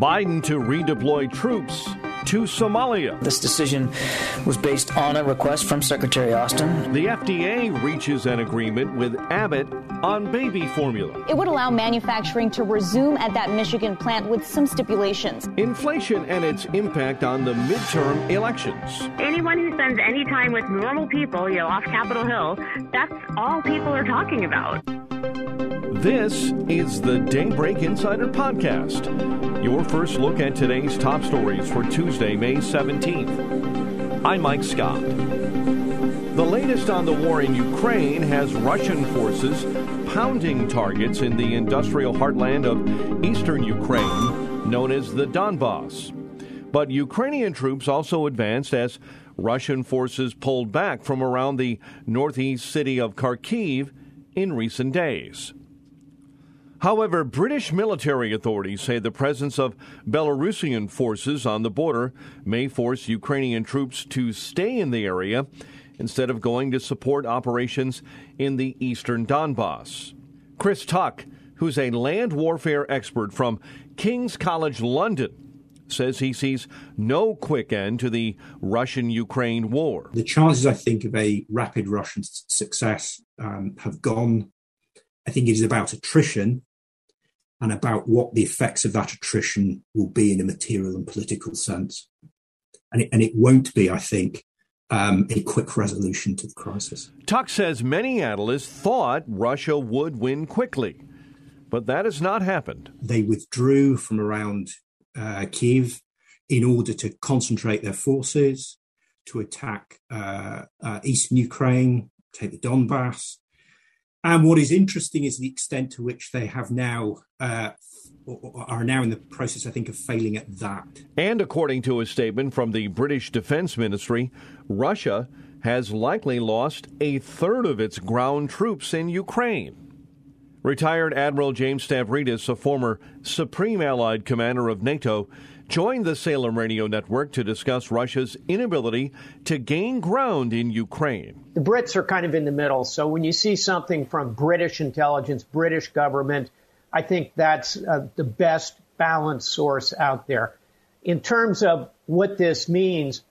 Biden to redeploy troops to Somalia. This decision was based on a request from Secretary Austin. The FDA reaches an agreement with Abbott on baby formula. It would allow manufacturing to resume at that Michigan plant with some stipulations. Inflation and its impact on the midterm elections. Anyone who spends any time with normal people, you know, off Capitol Hill, that's all people are talking about. This is the Daybreak Insider Podcast, your first look at today's top stories for Tuesday, May 17th. I'm Mike Scott. The latest on the war in Ukraine has Russian forces pounding targets in the industrial heartland of eastern Ukraine, known as the Donbass. But Ukrainian troops also advanced as Russian forces pulled back from around the northeast city of Kharkiv in recent days. However, British military authorities say the presence of Belarusian forces on the border may force Ukrainian troops to stay in the area instead of going to support operations in the eastern Donbass. Chris Tuck, who's a land warfare expert from King's College London, says he sees no quick end to the Russian Ukraine war. The chances, I think, of a rapid Russian success um, have gone. I think it is about attrition and about what the effects of that attrition will be in a material and political sense. And it, and it won't be, I think, um, a quick resolution to the crisis. Tuck says many analysts thought Russia would win quickly, but that has not happened. They withdrew from around uh, Kiev in order to concentrate their forces, to attack uh, uh, eastern Ukraine, take the Donbass, and what is interesting is the extent to which they have now uh, are now in the process, I think, of failing at that. And according to a statement from the British Defense Ministry, Russia has likely lost a third of its ground troops in Ukraine. Retired Admiral James Stavridis, a former Supreme Allied Commander of NATO, joined the Salem Radio Network to discuss Russia's inability to gain ground in Ukraine. The Brits are kind of in the middle. So when you see something from British intelligence, British government, I think that's uh, the best balanced source out there. In terms of what this means,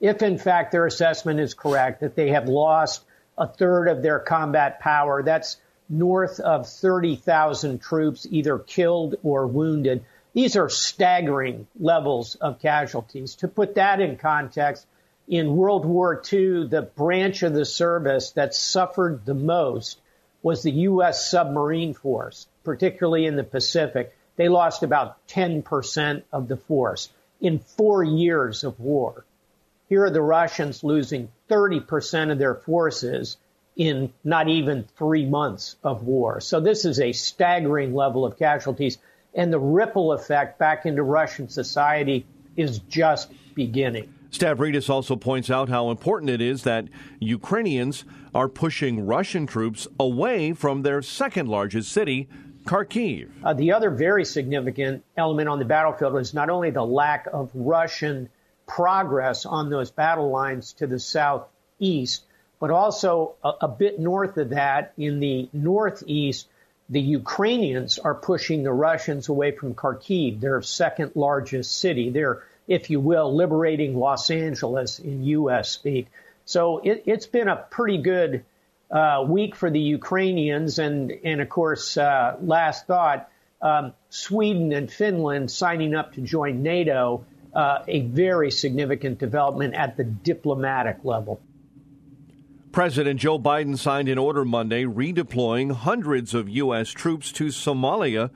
if in fact their assessment is correct, that they have lost a third of their combat power, that's north of 30,000 troops either killed or wounded. These are staggering levels of casualties. To put that in context, in World War II, the branch of the service that suffered the most was the U.S. submarine force, particularly in the Pacific. They lost about 10% of the force in four years of war. Here are the Russians losing 30% of their forces in not even three months of war. So this is a staggering level of casualties and the ripple effect back into Russian society is just beginning. Stavridis also points out how important it is that Ukrainians are pushing Russian troops away from their second largest city, Kharkiv. Uh, the other very significant element on the battlefield is not only the lack of Russian progress on those battle lines to the southeast, but also a, a bit north of that in the northeast the Ukrainians are pushing the Russians away from Kharkiv, their second largest city. They're, if you will, liberating Los Angeles in U.S. speak. So it, has been a pretty good uh, week for the Ukrainians, and and of course, uh, last thought, um, Sweden and Finland signing up to join NATO, uh, a very significant development at the diplomatic level. President Joe Biden signed an order Monday redeploying hundreds of U.S. troops to Somalia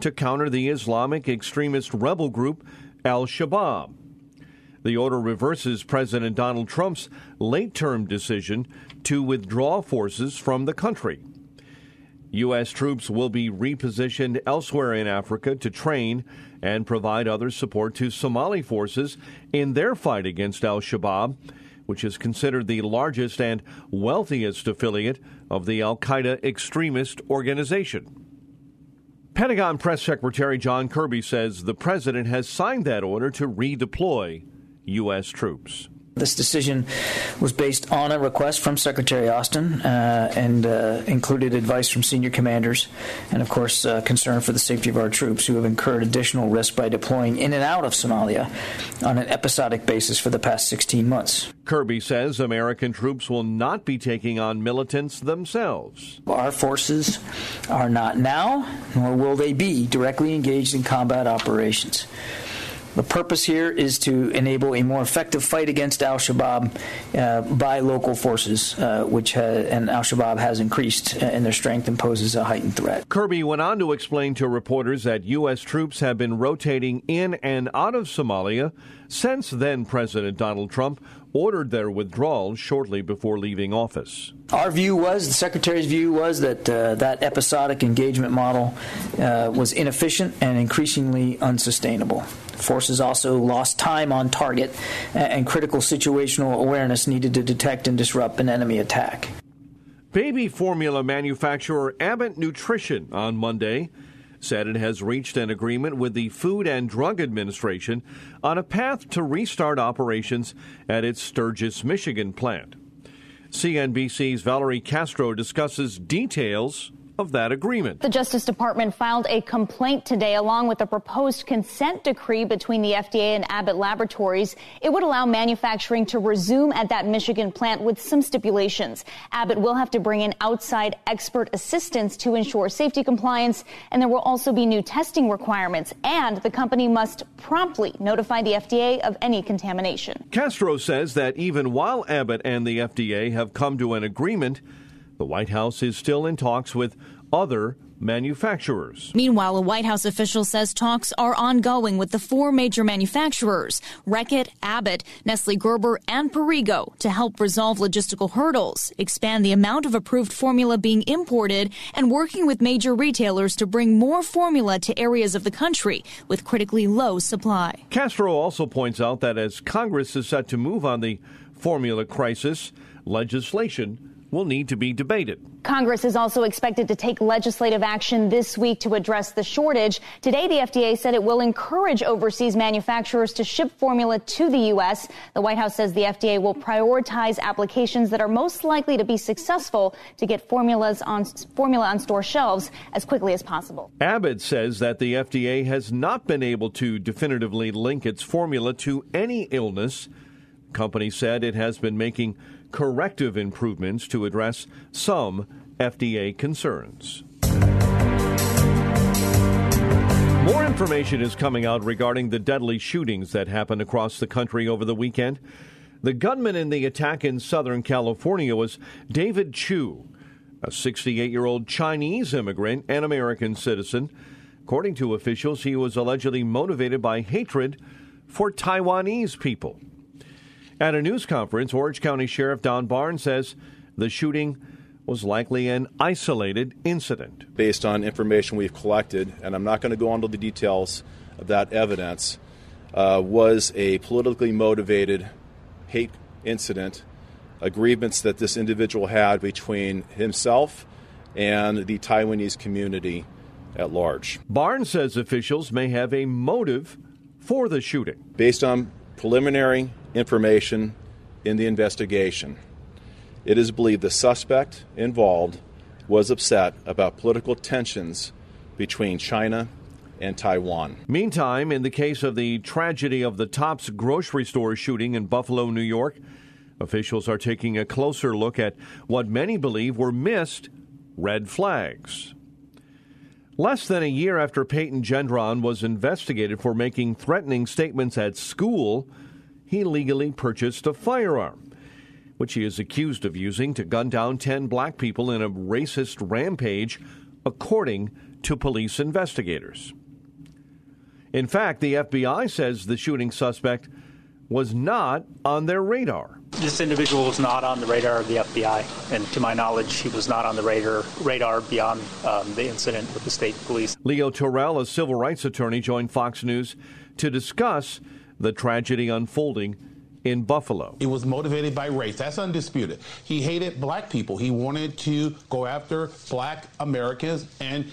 to counter the Islamic extremist rebel group Al Shabaab. The order reverses President Donald Trump's late term decision to withdraw forces from the country. U.S. troops will be repositioned elsewhere in Africa to train and provide other support to Somali forces in their fight against al Shabaab, which is considered the largest and wealthiest affiliate of the Al Qaeda extremist organization. Pentagon Press Secretary John Kirby says the president has signed that order to redeploy U.S. troops. This decision was based on a request from Secretary Austin uh, and uh, included advice from senior commanders and, of course, uh, concern for the safety of our troops who have incurred additional risk by deploying in and out of Somalia on an episodic basis for the past 16 months. Kirby says American troops will not be taking on militants themselves. Our forces are not now, nor will they be, directly engaged in combat operations. The purpose here is to enable a more effective fight against Al Shabaab uh, by local forces, uh, which ha- and Al Shabaab has increased uh, in their strength and poses a heightened threat. Kirby went on to explain to reporters that U.S. troops have been rotating in and out of Somalia since then President Donald Trump ordered their withdrawal shortly before leaving office. Our view was, the Secretary's view was, that uh, that episodic engagement model uh, was inefficient and increasingly unsustainable. Forces also lost time on target, and critical situational awareness needed to detect and disrupt an enemy attack. Baby formula manufacturer Abbott Nutrition on Monday said it has reached an agreement with the Food and Drug Administration on a path to restart operations at its Sturgis, Michigan plant. CNBC's Valerie Castro discusses details of that agreement. The Justice Department filed a complaint today along with a proposed consent decree between the FDA and Abbott Laboratories. It would allow manufacturing to resume at that Michigan plant with some stipulations. Abbott will have to bring in outside expert assistance to ensure safety compliance, and there will also be new testing requirements, and the company must promptly notify the FDA of any contamination. Castro says that even while Abbott and the FDA have come to an agreement, the White House is still in talks with other manufacturers. Meanwhile, a White House official says talks are ongoing with the four major manufacturers, Reckitt, Abbott, Nestle Gerber, and Perrigo, to help resolve logistical hurdles, expand the amount of approved formula being imported, and working with major retailers to bring more formula to areas of the country with critically low supply. Castro also points out that as Congress is set to move on the formula crisis, legislation will need to be debated. Congress is also expected to take legislative action this week to address the shortage. Today, the FDA said it will encourage overseas manufacturers to ship formula to the U.S. The White House says the FDA will prioritize applications that are most likely to be successful to get formulas on formula on store shelves as quickly as possible. Abbott says that the FDA has not been able to definitively link its formula to any illness. The company said it has been making corrective improvements to address some FDA concerns. More information is coming out regarding the deadly shootings that happened across the country over the weekend. The gunman in the attack in Southern California was David Chou, a 68 year old Chinese immigrant and American citizen. According to officials, he was allegedly motivated by hatred for Taiwanese people. At a news conference, Orange County Sheriff Don Barnes says the shooting was likely an isolated incident. Based on information we've collected, and I'm not going to go into the details of that evidence, uh, was a politically motivated hate incident, agreements that this individual had between himself and the Taiwanese community at large. Barnes says officials may have a motive for the shooting. Based on preliminary information in the investigation. It is believed the suspect involved was upset about political tensions between China and Taiwan. Meantime, in the case of the tragedy of the Tops grocery store shooting in Buffalo, New York, officials are taking a closer look at what many believe were missed red flags. Less than a year after Peyton Gendron was investigated for making threatening statements at school, he legally purchased a firearm, which he is accused of using to gun down 10 black people in a racist rampage, according to police investigators. In fact, the FBI says the shooting suspect was not on their radar. This individual was not on the radar of the FBI, and to my knowledge, he was not on the radar, radar beyond um, the incident with the state police. Leo Terrell, a civil rights attorney, joined Fox News to discuss the tragedy unfolding in Buffalo. It was motivated by race. That's undisputed. He hated black people. He wanted to go after black Americans, and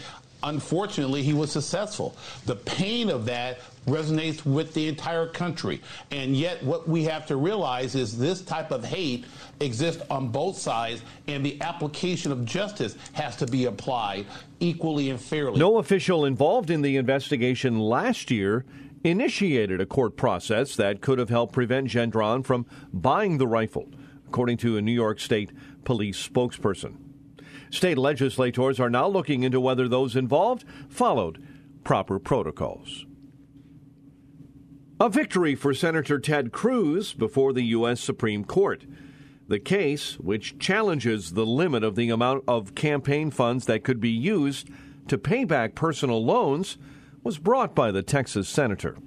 unfortunately, he was successful. The pain of that resonates with the entire country. And yet, what we have to realize is this type of hate exists on both sides, and the application of justice has to be applied equally and fairly. No official involved in the investigation last year initiated a court process that could have helped prevent Gendron from buying the rifle, according to a New York State police spokesperson. State legislators are now looking into whether those involved followed proper protocols. A victory for Senator Ted Cruz before the U.S. Supreme Court. The case, which challenges the limit of the amount of campaign funds that could be used to pay back personal loans, was brought by the Texas senator.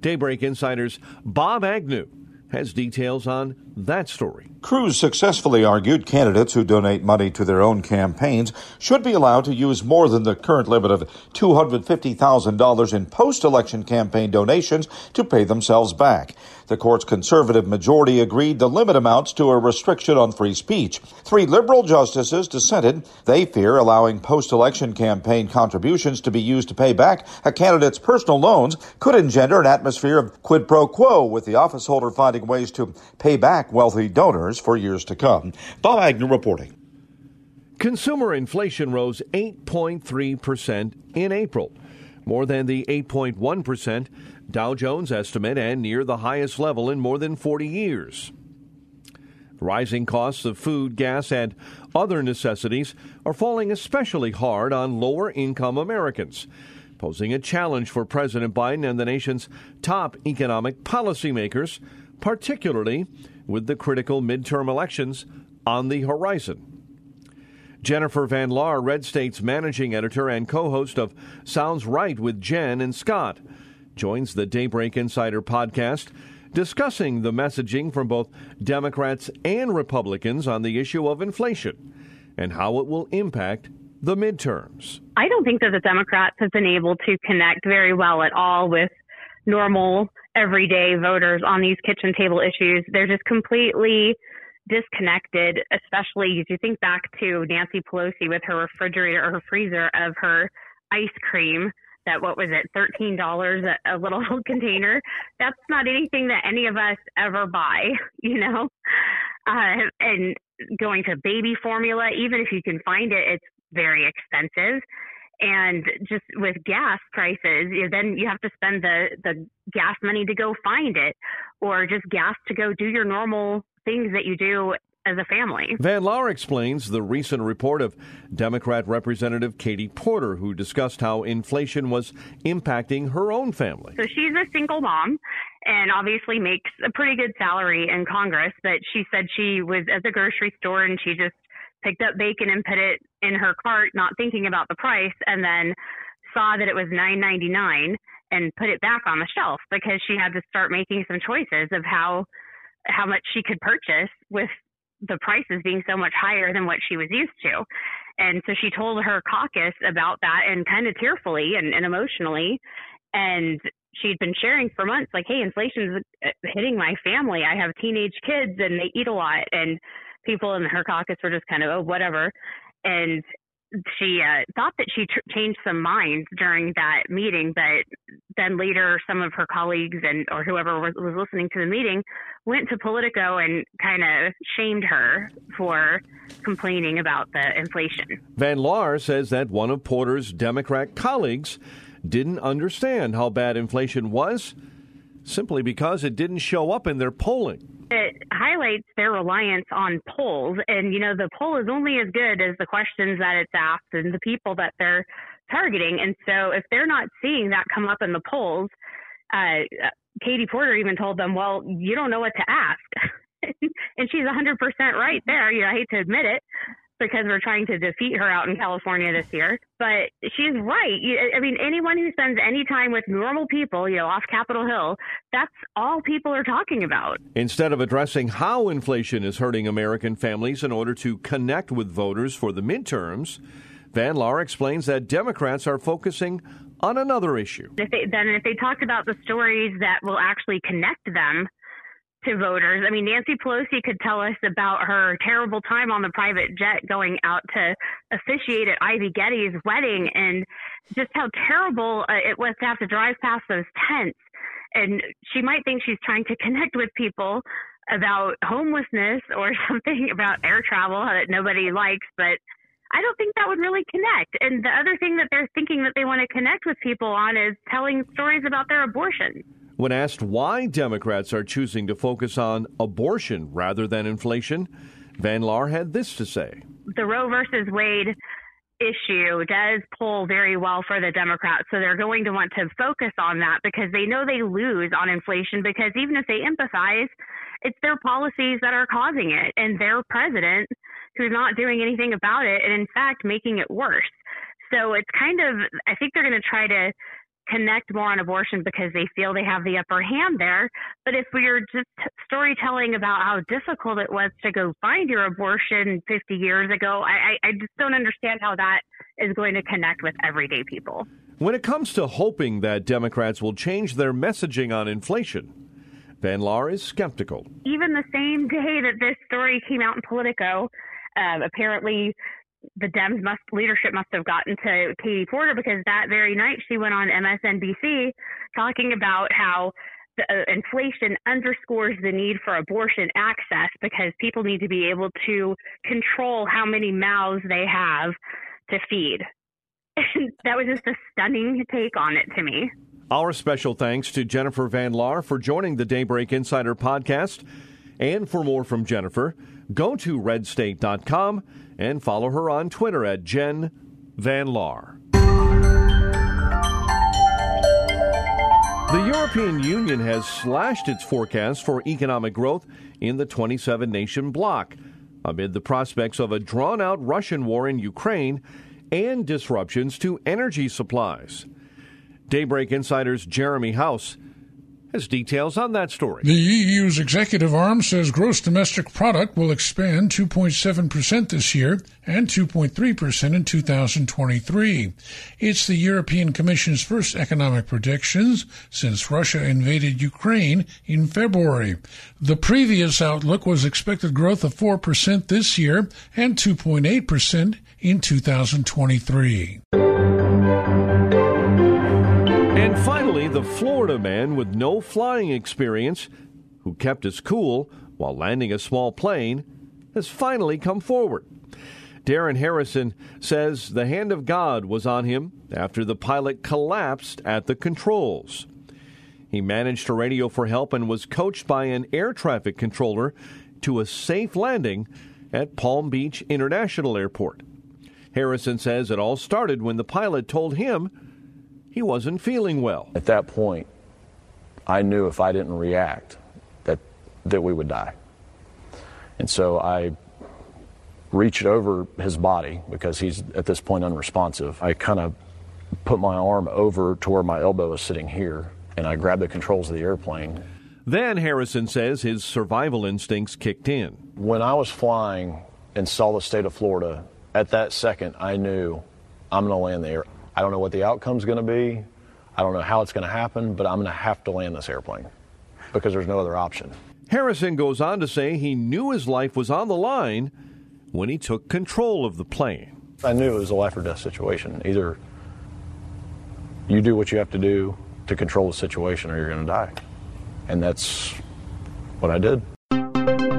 Daybreak Insider's Bob Agnew has details on that story. Cruz successfully argued candidates who donate money to their own campaigns should be allowed to use more than the current limit of $250,000 in post election campaign donations to pay themselves back. The court's conservative majority agreed the limit amounts to a restriction on free speech. Three liberal justices dissented. They fear allowing post election campaign contributions to be used to pay back a candidate's personal loans could engender an atmosphere of quid pro quo, with the office holder finding ways to pay back wealthy donors for years to come. Bob Agnew reporting. Consumer inflation rose 8.3% in April, more than the 8.1% Dow Jones estimate and near the highest level in more than 40 years. Rising costs of food, gas, and other necessities are falling especially hard on lower income Americans, posing a challenge for President Biden and the nation's top economic policymakers, particularly with the critical midterm elections on the horizon. Jennifer Van Laar, Red State's managing editor and co host of Sounds Right with Jen and Scott, joins the Daybreak Insider podcast discussing the messaging from both Democrats and Republicans on the issue of inflation and how it will impact the midterms. I don't think that the Democrats have been able to connect very well at all with normal, everyday voters on these kitchen table issues. They're just completely disconnected, especially if you think back to Nancy Pelosi with her refrigerator or her freezer of her ice cream that what was it, thirteen dollars a little container. That's not anything that any of us ever buy, you know. Uh, and going to baby formula, even if you can find it, it's very expensive. And just with gas prices, then you have to spend the the gas money to go find it, or just gas to go do your normal things that you do as a family. Van Laar explains the recent report of Democrat Representative Katie Porter, who discussed how inflation was impacting her own family. So she's a single mom and obviously makes a pretty good salary in Congress, but she said she was at the grocery store and she just picked up bacon and put it in her cart, not thinking about the price, and then saw that it was nine ninety nine and put it back on the shelf because she had to start making some choices of how how much she could purchase with the prices being so much higher than what she was used to. And so she told her caucus about that and kind of tearfully and, and emotionally. And she'd been sharing for months, like, hey, inflation's uh, hitting my family. I have teenage kids and they eat a lot. And people in her caucus were just kind of, oh, whatever. And she uh, thought that she tr- changed some minds during that meeting, but then later some of her colleagues and or whoever was, was listening to the meeting went to Politico and kind of shamed her for complaining about the inflation. Van Laar says that one of Porter's Democrat colleagues didn't understand how bad inflation was simply because it didn't show up in their polling it highlights their reliance on polls. And, you know, the poll is only as good as the questions that it's asked and the people that they're targeting. And so if they're not seeing that come up in the polls, uh, Katie Porter even told them, well, you don't know what to ask. and she's 100% right there. You know, I hate to admit it, because we're trying to defeat her out in California this year. But she's right. I mean, anyone who spends any time with normal people, you know, off Capitol Hill, that's all people are talking about. Instead of addressing how inflation is hurting American families in order to connect with voters for the midterms, Van Laar explains that Democrats are focusing on another issue. If they, then if they talked about the stories that will actually connect them to voters. I mean, Nancy Pelosi could tell us about her terrible time on the private jet going out to officiate at Ivy Getty's wedding and just how terrible uh, it was to have to drive past those tents. And she might think she's trying to connect with people about homelessness or something about air travel that nobody likes, but I don't think that would really connect. And the other thing that they're thinking that they want to connect with people on is telling stories about their abortion. When asked why Democrats are choosing to focus on abortion rather than inflation, Van Laar had this to say The Roe versus Wade issue does pull very well for the Democrats. So they're going to want to focus on that because they know they lose on inflation because even if they empathize, it's their policies that are causing it and their president who's not doing anything about it and in fact making it worse. So it's kind of I think they're going to try to connect more on abortion because they feel they have the upper hand there. But if we're just storytelling about how difficult it was to go find your abortion 50 years ago, I, I just don't understand how that is going to connect with everyday people. When it comes to hoping that Democrats will change their messaging on inflation, Van Laar is skeptical. Even the same day that this story came out in Politico, um, apparently the Dems must leadership must have gotten to Katie Porter because that very night she went on MSNBC talking about how the, uh, inflation underscores the need for abortion access because people need to be able to control how many mouths they have to feed. that was just a stunning take on it to me. Our special thanks to Jennifer Van Laar for joining the Daybreak Insider podcast. And for more from Jennifer, go to redstate.com and follow her on Twitter at Jen Van Laar. The European Union has slashed its forecast for economic growth in the 27 nation bloc amid the prospects of a drawn out Russian war in Ukraine and disruptions to energy supplies. Daybreak Insider's Jeremy House has details on that story. The EU's executive arm says gross domestic product will expand 2.7% this year and 2.3% in 2023. It's the European Commission's first economic predictions since Russia invaded Ukraine in February. The previous outlook was expected growth of 4% this year and 2.8% in 2023. And finally, the Florida man with no flying experience, who kept his cool while landing a small plane, has finally come forward. Darren Harrison says the hand of God was on him after the pilot collapsed at the controls. He managed to radio for help and was coached by an air traffic controller to a safe landing at Palm Beach International Airport. Harrison says it all started when the pilot told him he wasn't feeling well. At that point, I knew if I didn't react that that we would die. And so I reached over his body because he's at this point unresponsive. I kind of put my arm over to where my elbow was sitting here and I grabbed the controls of the airplane. Then Harrison says his survival instincts kicked in. When I was flying and saw the state of Florida, at that second I knew I'm going to land there. I don't know what the outcome's going to be. I don't know how it's going to happen, but I'm going to have to land this airplane because there's no other option. Harrison goes on to say he knew his life was on the line when he took control of the plane. I knew it was a life or death situation. Either you do what you have to do to control the situation or you're going to die. And that's what I did.